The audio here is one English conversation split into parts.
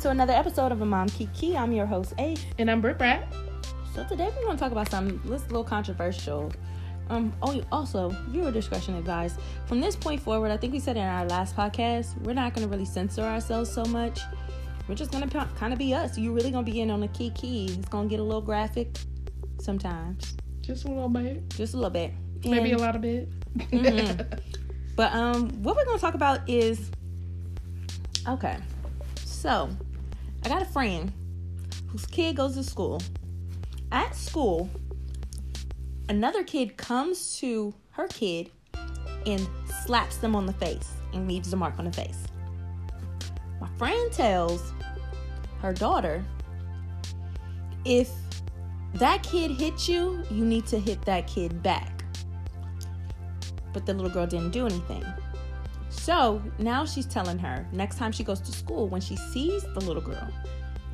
to another episode of A Mom Keke. I'm your host, Ace. And I'm Britt Brat. So today we're going to talk about something that's a little controversial. Um, oh, also, viewer discretion advised. From this point forward, I think we said in our last podcast, we're not going to really censor ourselves so much. We're just going to kind of be us. You're really going to be in on the Kiki. It's going to get a little graphic sometimes. Just a little bit. Just a little bit. And, Maybe a lot of bit. mm-hmm. But um, what we're going to talk about is okay. So, I got a friend whose kid goes to school. At school, another kid comes to her kid and slaps them on the face and leaves a mark on the face. My friend tells her daughter if that kid hits you, you need to hit that kid back. But the little girl didn't do anything. So now she's telling her next time she goes to school, when she sees the little girl,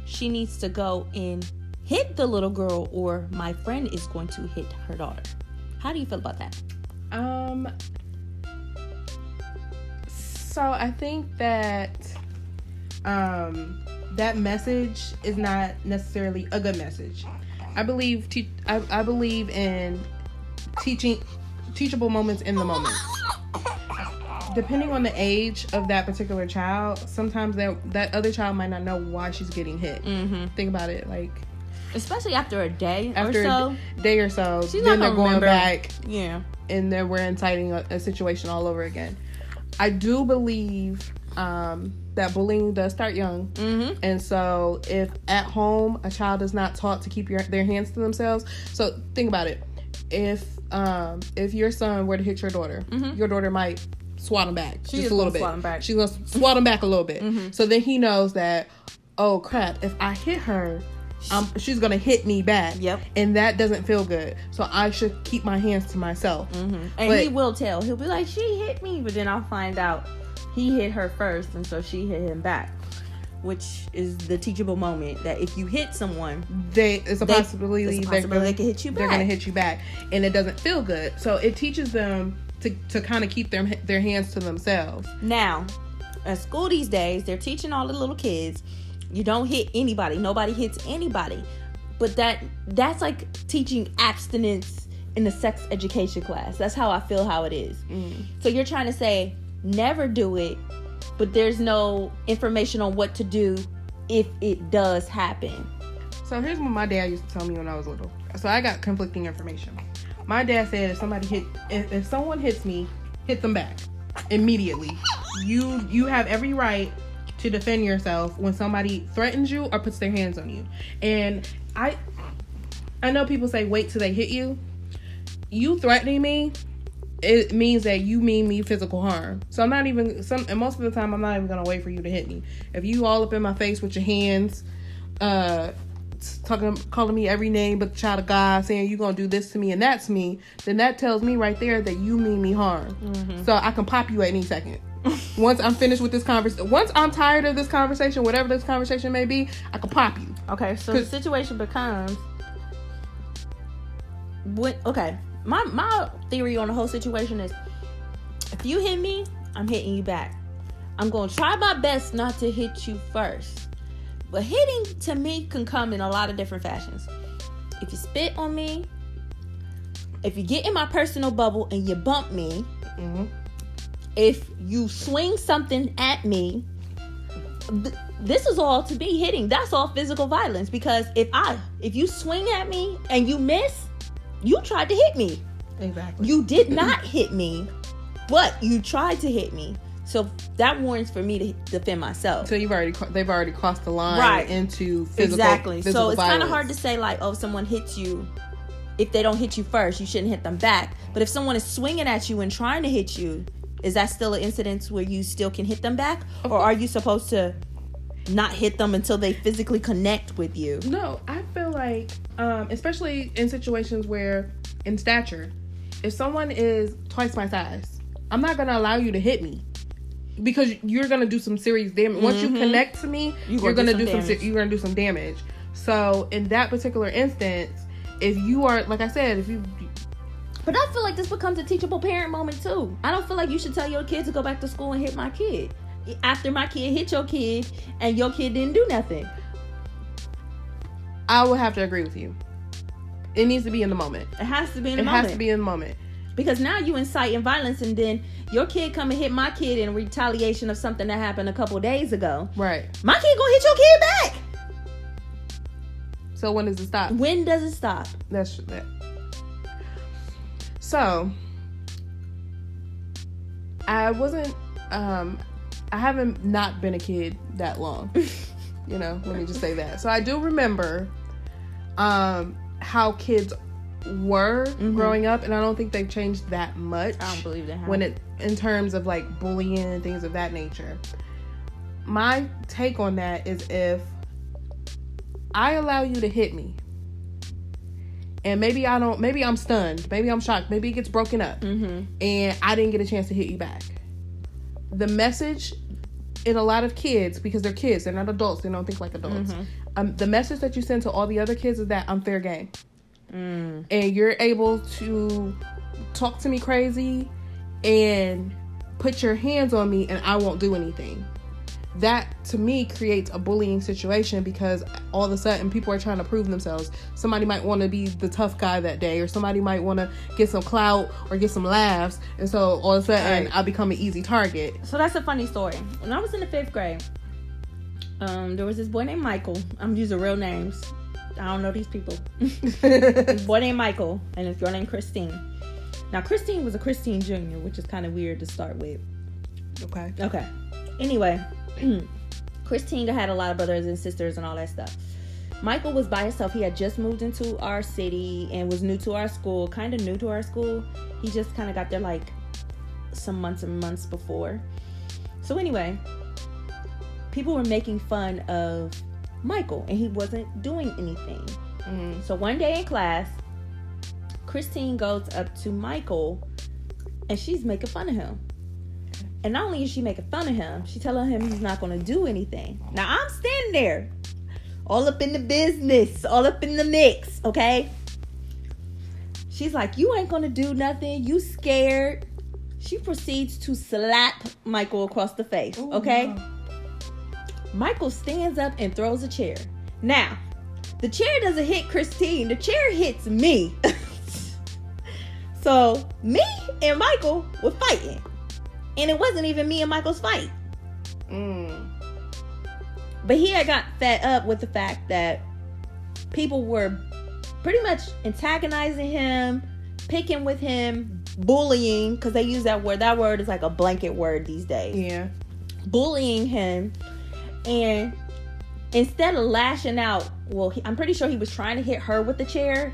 she needs to go and hit the little girl, or my friend is going to hit her daughter. How do you feel about that? Um, so I think that um, that message is not necessarily a good message. I believe te- I, I believe in teaching teachable moments in the moment. Depending on the age of that particular child, sometimes that that other child might not know why she's getting hit. Mm-hmm. Think about it, like especially after a day after or so. a day or so, She's then not they're gonna remember. back Yeah. and then we're inciting a, a situation all over again. I do believe um, that bullying does start young, Mm-hmm. and so if at home a child is not taught to keep your, their hands to themselves, so think about it. If um, if your son were to hit your daughter, Mhm. your daughter might swat him back She just a little bit. swat him back. She's gonna swat him back a little bit. Mhm. So then he knows that, oh crap! If I hit her, um, she's gonna hit me back. Yep. And that doesn't feel good. So I should keep my hands to myself. Mm-hmm. And But- he will tell. He'll be like, "She hit me," but then I'll find out he hit her first, and so she hit him back. Which is the teachable moment that if you hit someone, they it's a They- possibility, it's a they're gonna, they can hit you Back. they're gonna hit you back and it doesn't feel good so it teaches them to, to kind of keep their their hands to themselves Now, at school these days, they're teaching all the little kids you don't hit anybody. Nobody hits anybody. But that that's like teaching abstinence in the sex education class. That's how I feel how it is. Mm. So you're trying to say never do it, but there's no information on what to do if it does happen. so here's what my dad used to tell me when i was little so i got conflicting information my dad said if somebody hit if, if someone hits me hit them back immediately. You you have every right to defend yourself when somebody threatens you or puts their hands on you. And i i know people say wait till they hit you. You threatening me it means that you mean me physical harm. So i'm not even some and most of the time i'm not even gonna wait for you to hit me. If you all up in my face with your hands uh talking calling me every name but the child of god saying you gonna do this to me and that's me then that tells me right there that you mean me harm mm-hmm. so i can pop you at any second once i'm finished with this conversation once i'm tired of this conversation whatever this conversation may be i can pop you Okay, so the situation becomes what okay. My my theory on the whole situation is if you hit me, I'm hitting you back. I'm gonna try my best not to hit you first. But hitting to me can come in a lot of different fashions. If you spit on me, if you get in my personal bubble and you bump me, mm-hmm. if you swing something at me this is all to be hitting. That's all physical violence. Because if i if you swing at me and you miss you tried to hit me. Exactly. You did not hit me but you tried to hit me so that warrants for me to defend myself. So you've already they've already crossed the line Right. into physical exactly. Physical so it's kind of hard to say like oh if someone hits you if they don't hit you first you shouldn't hit them back. But if someone is swinging at you and trying to hit you is that still an incident where you still can hit them back? Or are you supposed to not hit them until they physically connect with you? No, I feel like, um, especially in situations where, in stature, if someone is twice my size, I'm not gonna allow you to hit me because you're gonna do some serious damage. Once you Mhm. connect to me, You you are gonna gonna do do some some. You're gonna do some damage. So in that particular instance, if you are, like I said, if you But I feel like this becomes a teachable parent moment too. I don't feel like you should tell your kid to go back to school and hit my kid. after my kid hit your kid and your kid didn't do nothing? I would have to agree with you. It needs to be in the moment. It has to be in the It moment. has to be in the moment. Because now you inciting violence and then your kid come and hit my kid in retaliation of something that happened a couple days ago. Right. My kid gonna hit your kid back. So when does it stop? When does it stop? That's that. So I wasn't um I haven't not been a kid that long. you know, let me just say that. So I do remember um how kids were growing up and I don't think they've changed that much I don't believe that. when it in terms of like bullying and things of that nature. My take on that is if I allow you to hit me, and maybe I don't, maybe I'm stunned, maybe I'm shocked, maybe it gets broken up, mm-hmm. and I didn't get a chance to hit you back. The message in a lot of kids, because they're kids, they're not adults, they don't think like adults. Mhm. Um, the message that you send to all the other kids is that I'm fair game Mm. and you're able to talk to me crazy and put your hands on me and I won't do anything. That to me creates a bullying situation because all of a sudden people are trying to prove themselves. Somebody might want to be the tough guy that day, or somebody might want to get some clout or get some laughs, and so all of a sudden Right. I become an easy target. So that's a funny story. When I was in the fifth grade, um, there was this boy named Michael. I'm using real names. I don't know these people. Boy named Michael, and his girl named Christine. Now Christine was a Christine Jr., which is kind of weird to start with. okay. Okay. Anyway, Christine had a lot of brothers and sisters and all that stuff. Michael was by himself. He had just moved into our city and was new to our school, kind of new to our school. He just kind of got there like some months and months before. So, anyway, people were making fun of Michael and he wasn't doing anything. Mm. So one day in class, Christine goes up to Michael and she's making fun of him. And not only is she making fun of him, she telling him he's not gonna do anything. Now I'm standing there, all up in the business, all up in the mix, okay? She's like, You ain't gonna do nothing, you scared. She proceeds to slap Michael across the face, okay? wow. Michael stands up and throws a chair. Now, the chair doesn't hit Christine, the chair hits me. so, me and Michael were fighting. And it wasn't even me and Michael's fight. Mm. But he had got fed up with the fact that people were pretty much antagonizing him, picking with him, bullying, because they use that word. That word is like a blanket word these days. Yeah. bullying him and instead of lashing out well he, i'm pretty sure he was trying to hit her with the chair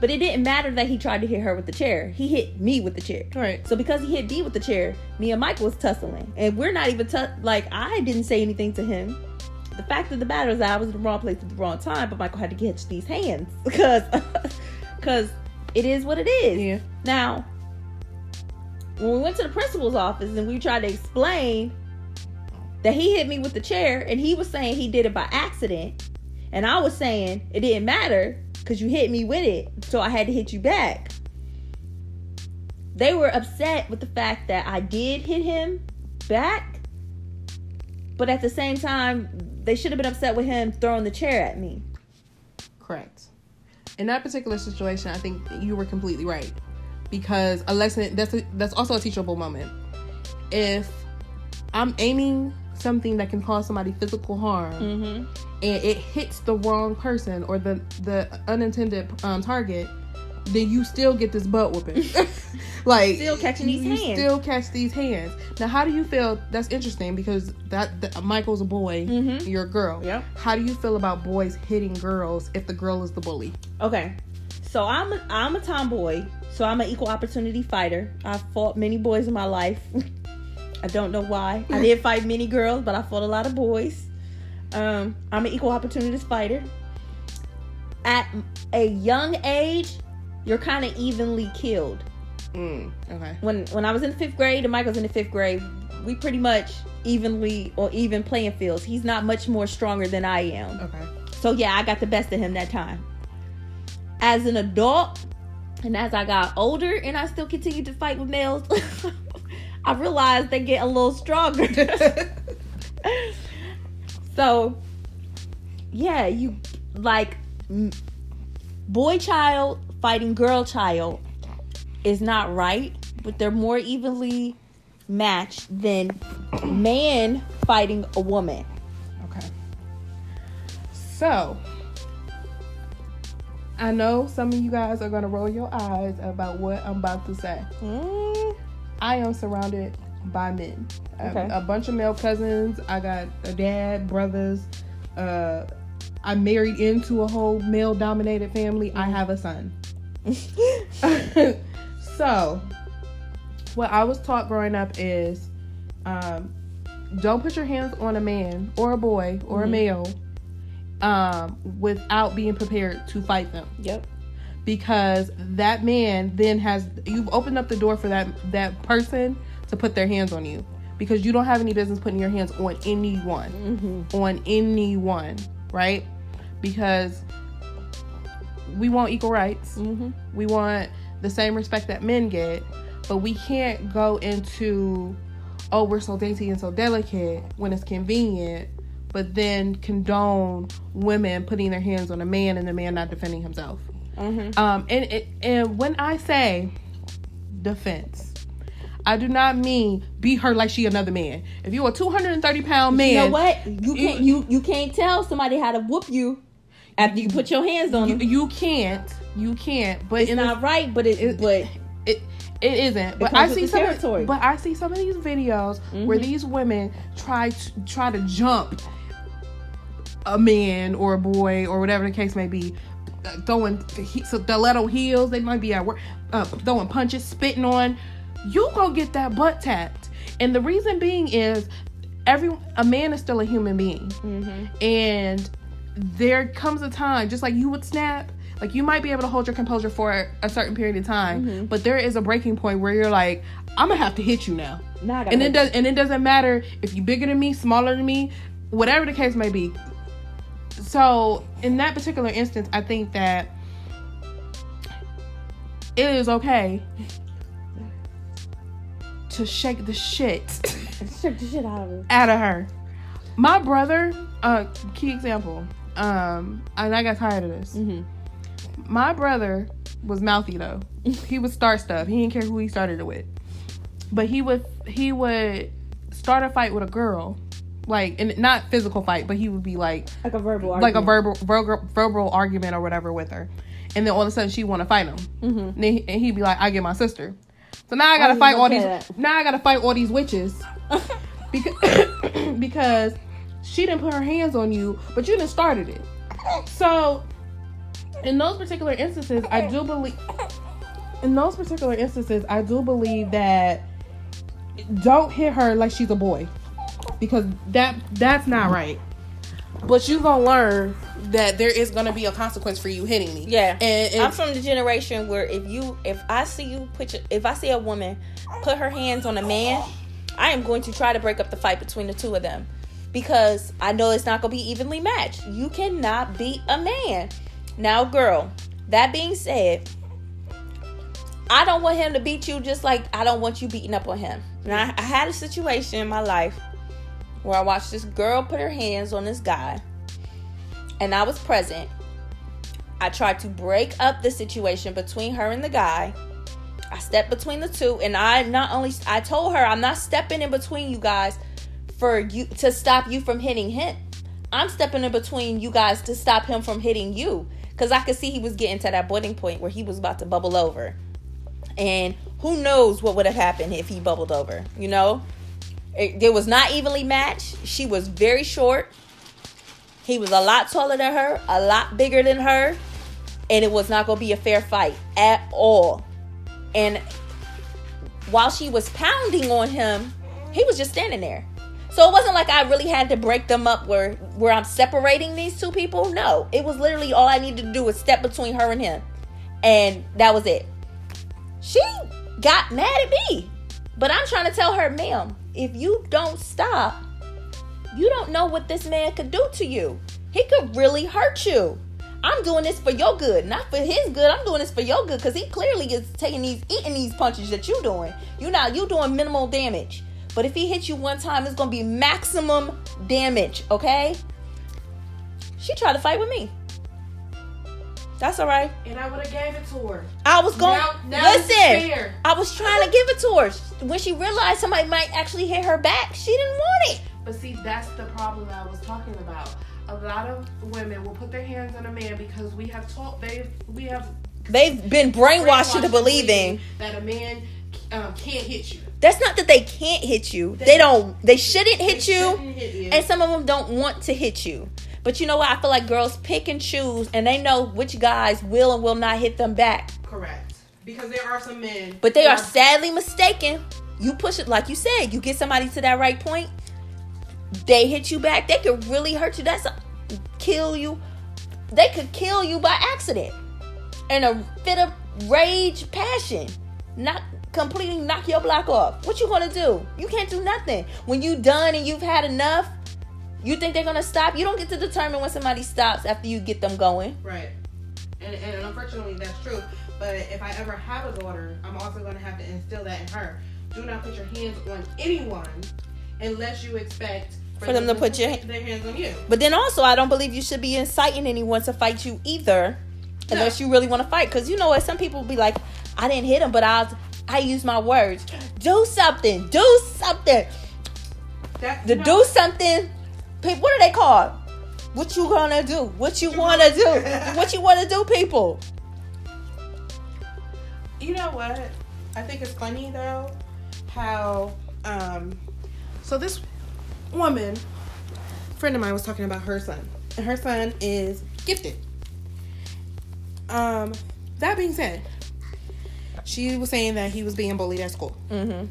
but it didn't matter that he tried to hit her with the chair. He hit me with the chair. Right. so because he hit me with the chair me and michael was tussling. And we're not even like i didn't say anything to him. The fact of the matter is that i was in the wrong place at the wrong time but michael had to catch these hands because because it is what it is. Yeah. now, when we went to the principal's office and we tried to explain that he hit me with the chair and he was saying he did it by accident, and I was saying it didn't matter because you hit me with it, so I had to hit you back. They were upset with the fact that I did hit him back, but at the same time, they should have been upset with him throwing the chair at me. Correct. In that particular situation, I think you were completely right because a lesson that's a, that's also a teachable moment. If I'm aiming something that can cause somebody physical harm Mm-hmm. and it hits the wrong person or the the unintended um, target, then you still get this butt whooping. like Still catching these you hands. Still catch these hands. Now, how do you feel? That's interesting because that, that Michael's a boy, Mhm. you're a girl. Yep. How do you feel about boys hitting girls if the girl is the bully? Okay, so I'm a, I'm a tomboy, so I'm an equal opportunity fighter. I've fought many boys in my life. I don't know why. I did fight many girls, but I fought a lot of boys. Um, I'm an equal opportunist fighter. At a young age, you're kind of evenly killed. Mm, okay. When when I was in the fifth grade and Michael's in the fifth grade, we pretty much evenly or even playing fields. He's not much more stronger than I am. Okay. So yeah, I got the best of him that time. As an adult, and as I got older, and I still continued to fight with males, I realized they get a little stronger. so, yeah, you like boy child fighting girl child is not right, but they're more evenly matched than man fighting a woman. Okay. So, I know some of you guys are gonna roll your eyes about what I'm about to say. Mm, I am surrounded by men. A- Okay. A, bunch of male cousins. I got a dad, brothers. Uh, I'm married into a whole male dominated family. I have a son. so, what I was taught growing up is um, don't put your hands on a man or a boy or a Mhm. male um, without being prepared to fight them Yep. Because that man then has you've opened up the door for that that person to put their hands on you because you don't have any business putting your hands on anyone Mm-hmm. on anyone right because we want equal rights Mm-hmm. we want the same respect that men get but we can't go into oh we're so dainty and so delicate when it's convenient but then condone women putting their hands on a man and the man not defending himself Mm-hmm. um, and, and and when I say defense, I do not mean be her like she another man. If you're a 230 pound man, You know what? You can't you you can't tell somebody how to whoop you after you put your hands on You, them. you can't, you can't. But It's not right, but it, it- but it it isn't. But I see some. Of, but I see some of these videos where Mhm. these women try to try to jump a man or a boy or whatever the case may be, throwing he- stiletto heels. They might be at work, uh, throwing punches, spitting on. You gonna get that butt tapped, and the reason being is every a man is still a human being mm-hmm. and there comes a time just like you would snap like you might be able to hold your composure for a certain period of time Mhm. but there is a breaking point where you're like i'm gonna have to hit you now now and it does and it doesn't matter if you're bigger than me smaller than me whatever the case may be so in that particular instance i think that it is okay to shake the shit Shake the shit out of her. out of her. My brother, uh, key example, um, and I got tired of this. Mm-hmm. My brother was mouthy though. he would start stuff. He didn't care who he started it with. But he would he would start a fight with a girl, like and not physical fight, but he would be like Like a verbal like a argument. verbal, verbal verbal argument or whatever with her, and then all of a sudden she want to fight him. Mm-hmm. And, he, he'd be like, "I get my sister." So now I gotta was fight all these. that. Now I gotta fight all these witches because because she didn't put her hands on you, but you didn't started it. So in those particular instances, I do believe. In those particular instances, I do believe that don't hit her like she's a boy because that that's not right. But you gonna learn that there is gonna be a consequence for you hitting me. Yeah. and, and I'm from the generation where if you if I see you put your, if I see a woman put her hands on a man, I am going to try to break up the fight between the two of them because I know it's not going to be evenly matched. You cannot beat a man. Now, girl, that being said, I don't want him to beat you just like I don't want you beating up on him. Now, I, I had a situation in my life where I watched this girl put her hands on this guy and I was present. I tried to break up the situation between her and the guy. I stepped between the two, and I not only I told her I'm not stepping in between you guys for you to stop you from hitting him. I'm stepping in between you guys to stop him from hitting you because I could see he was getting to that boiling point where he was about to bubble over, and who knows what would have happened if he bubbled over. You know, it, it was not evenly matched. She was very short. He was a lot taller than her, a lot bigger than her, and it was not going to be a fair fight at all. And while she was pounding on him, he was just standing there. So it wasn't like I really had to break them up where where I'm separating these two people. No, it was literally all I needed to do was step between her and him. And that was it. She got mad at me. But I'm trying to tell her, ma'am, if you don't stop, you don't know what this man could do to you. He could really hurt you. I'm doing this for your good, not for his good. I'm doing this for your good because he clearly is taking these, eating these punches that you're doing. You not you doing minimal damage, But if he hits you one time, it's gonna be maximum damage, okay? She tried to fight with me. That's all right. And I would have gave it to her. I was going. Now- now listen. I was trying to give it to her. When she realized somebody might actually hit her back, she didn't want it. But see, that's the problem I was talking about. A lot of women will put their hands on a man because we have taught they we have They've been brainwashed into believing that a man um, can't hit you. that's not that they can't hit you. They, They- don't. They shouldn't hit They you. shouldn't hit you. and some of them don't want to hit you. But you know what? I feel like girls pick and choose, and they know which guys will and will not hit them back. Correct. Because there are some men, But they are sadly mistaken. You push it like you said. You get somebody to that right point, they hit you back. They could really hurt you. That's a, kill you. They could kill you by accident in a fit of rage, passion. Not completely knock your block off. What you gonna do? You can't do nothing when you done and you've had enough. You think they're gonna stop? You don't get to determine when somebody stops after you get them going. Right. And, and unfortunately, that's true. But if I ever have a daughter, I'm also going to have to instill that in her. Do not put your hands on anyone unless you expect For them to put your- their hands on you. But then also, I don't believe you should be inciting anyone to fight you either, unless you really want to fight. Because you know what? Some people will be like, "I didn't hit him, but I I use my words. Do something. Do something. That, To you do something. People, what are they called? What you gonna do? What you wanna do? What you wanna do, people? You know what? I think it's funny though how um so this woman friend of mine was talking about her son. And her son is gifted. Um that being said, she was saying that he was being bullied at school. Mm-hmm.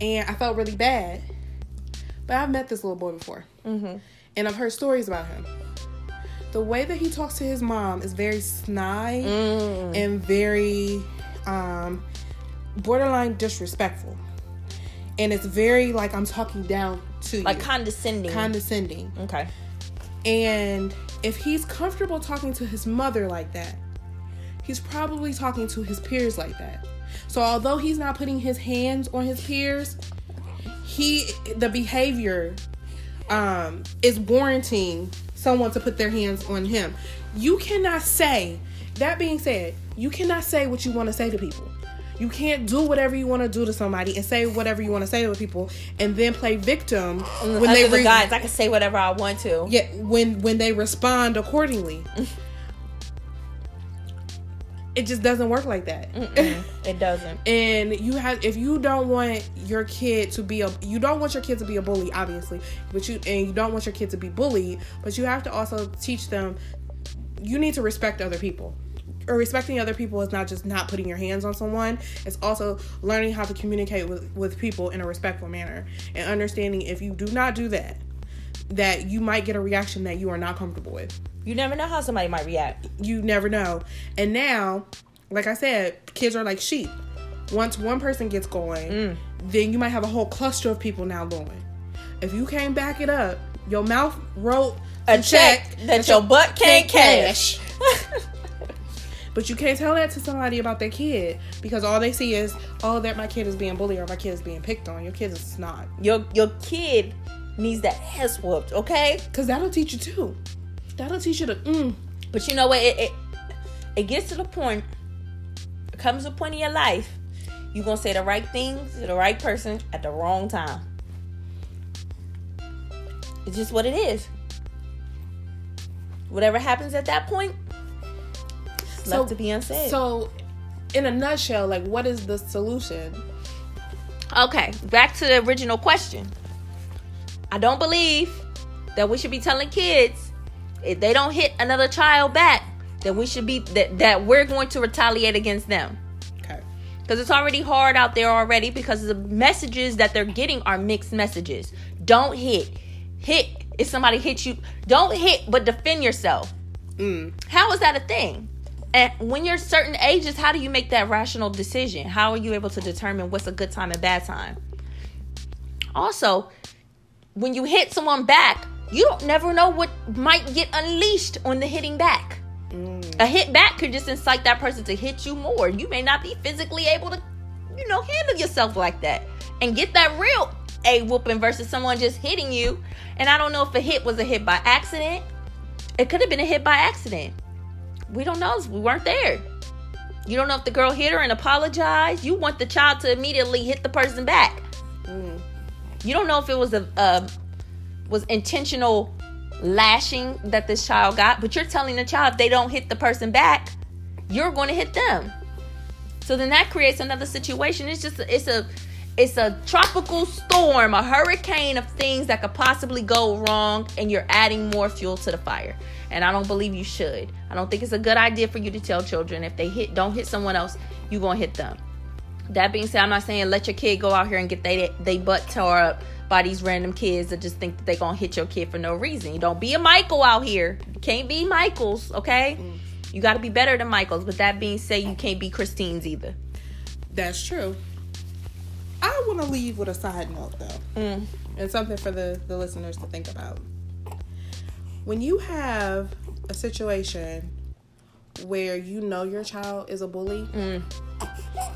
And I felt really bad. But I've met this little boy before. Mm-hmm. And I've heard stories about him. The way that he talks to his mom is very snide Mm. and very um borderline disrespectful and it's very like i'm talking down to Like you condescending. condescending okay. and if he's comfortable talking to his mother like that he's probably talking to his peers like that so although he's not putting his hands on his peers he the behavior um is warranting someone to put their hands on him. You cannot say that being said you cannot say what you want to say to people. You can't do whatever you want to do to somebody and say whatever you want to say to people and then play victim when Under they the re- guys, I can say whatever I want to. yeah when when they respond accordingly it just doesn't work like that. Mm-mm, it doesn't. and you have if you don't want your kid to be a you don't want your kid to be a bully obviously but you and you don't want your kid to be bullied but you have to also teach them you need to respect other people. Or respecting other people is not just not putting your hands on someone it's also learning how to communicate with with people in a respectful manner and understanding if you do not do that that you might get a reaction that you are not comfortable with You never know how somebody might react. you never know. And now, like I said, kids are like sheep. Once one person gets going, Mm. then you might have a whole cluster of people now going. If you can't back it up, your mouth wrote A check that your butt can't cash. But you can't tell that to somebody about their kid because all they see is, oh, that my kid is being bullied or my kid is being picked on. Your kid is not. Your your kid needs that ass whooped, okay? Because that'll teach you too. That'll teach you to, mm, But you know what? It, it it gets to the point. It comes a point in your life. you're gonna say the right things to the right person at the wrong time. It's just what it is. Whatever happens at that point, left to be unsaid. So, in a nutshell, like, what is the solution? Okay, back to the original question. I don't believe that we should be telling kids if they don't hit another child back, then we should be that, that we're going to retaliate against them. Okay. Because it's already hard out there already because the messages that they're getting are mixed messages. Don't hit. Hit if somebody hits you. Don't hit, but defend yourself. Mm. How is that a thing? And when you're certain ages, how do you make that rational decision? How are you able to determine what's a good time and bad time? Also, when you hit someone back, you don't never know what might get unleashed on the hitting back. A hit back could just incite that person to hit you more. You may not be physically able to, you know, handle yourself like that and get that real a whooping versus someone just hitting you. And I don't know if a hit was a hit by accident. It could have been a hit by accident. We don't know. We weren't there. You don't know if the girl hit her and apologized. You want the child to immediately hit the person back. Mm. You don't know if it was a, a was intentional lashing that this child got, but you're telling the child if they don't hit the person back, you're going to hit them. So then that creates another situation. It's just it's a it's a tropical storm, a hurricane of things that could possibly go wrong, and you're adding more fuel to the fire. And I don't believe you should. I don't think it's a good idea for you to tell children if they hit don't hit someone else, you're gonna hit them. That being said, I'm not saying let your kid go out here and get they they butt tore up by these random kids that just think that they gonna hit your kid for no reason. You don't be a Michael out here. You can't be Michaels, okay? Mm. You got to be better than Michaels. But that being said, you can't be Christine's either. That's true. I want to leave with a side note though, mm. and something for the the listeners to think about. When you have a situation where you know your child is a bully mm.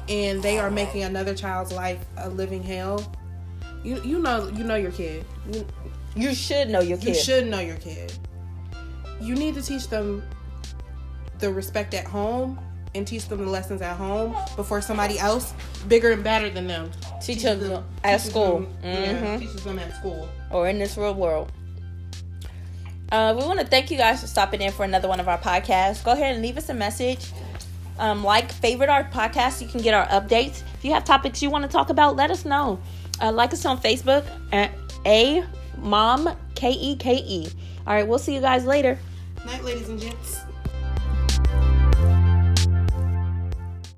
and they are making another child's life a living hell, you you know you know your kid. You, you should know your kid. You should know your kid. You need to teach them the respect at home and teach them the lessons at home before somebody else bigger and better than them teach them, them at school. Them, mm-hmm. yeah, teaches them at school or in this real world. Uh, we want to thank you guys for stopping in for another one of our podcasts. Go ahead and leave us a message. Um, like, favorite our podcast. You can get our updates. If you have topics you want to talk about, let us know. Uh, like us on Facebook at a mom k e k e. All right, we'll see you guys later. Night, ladies and gents.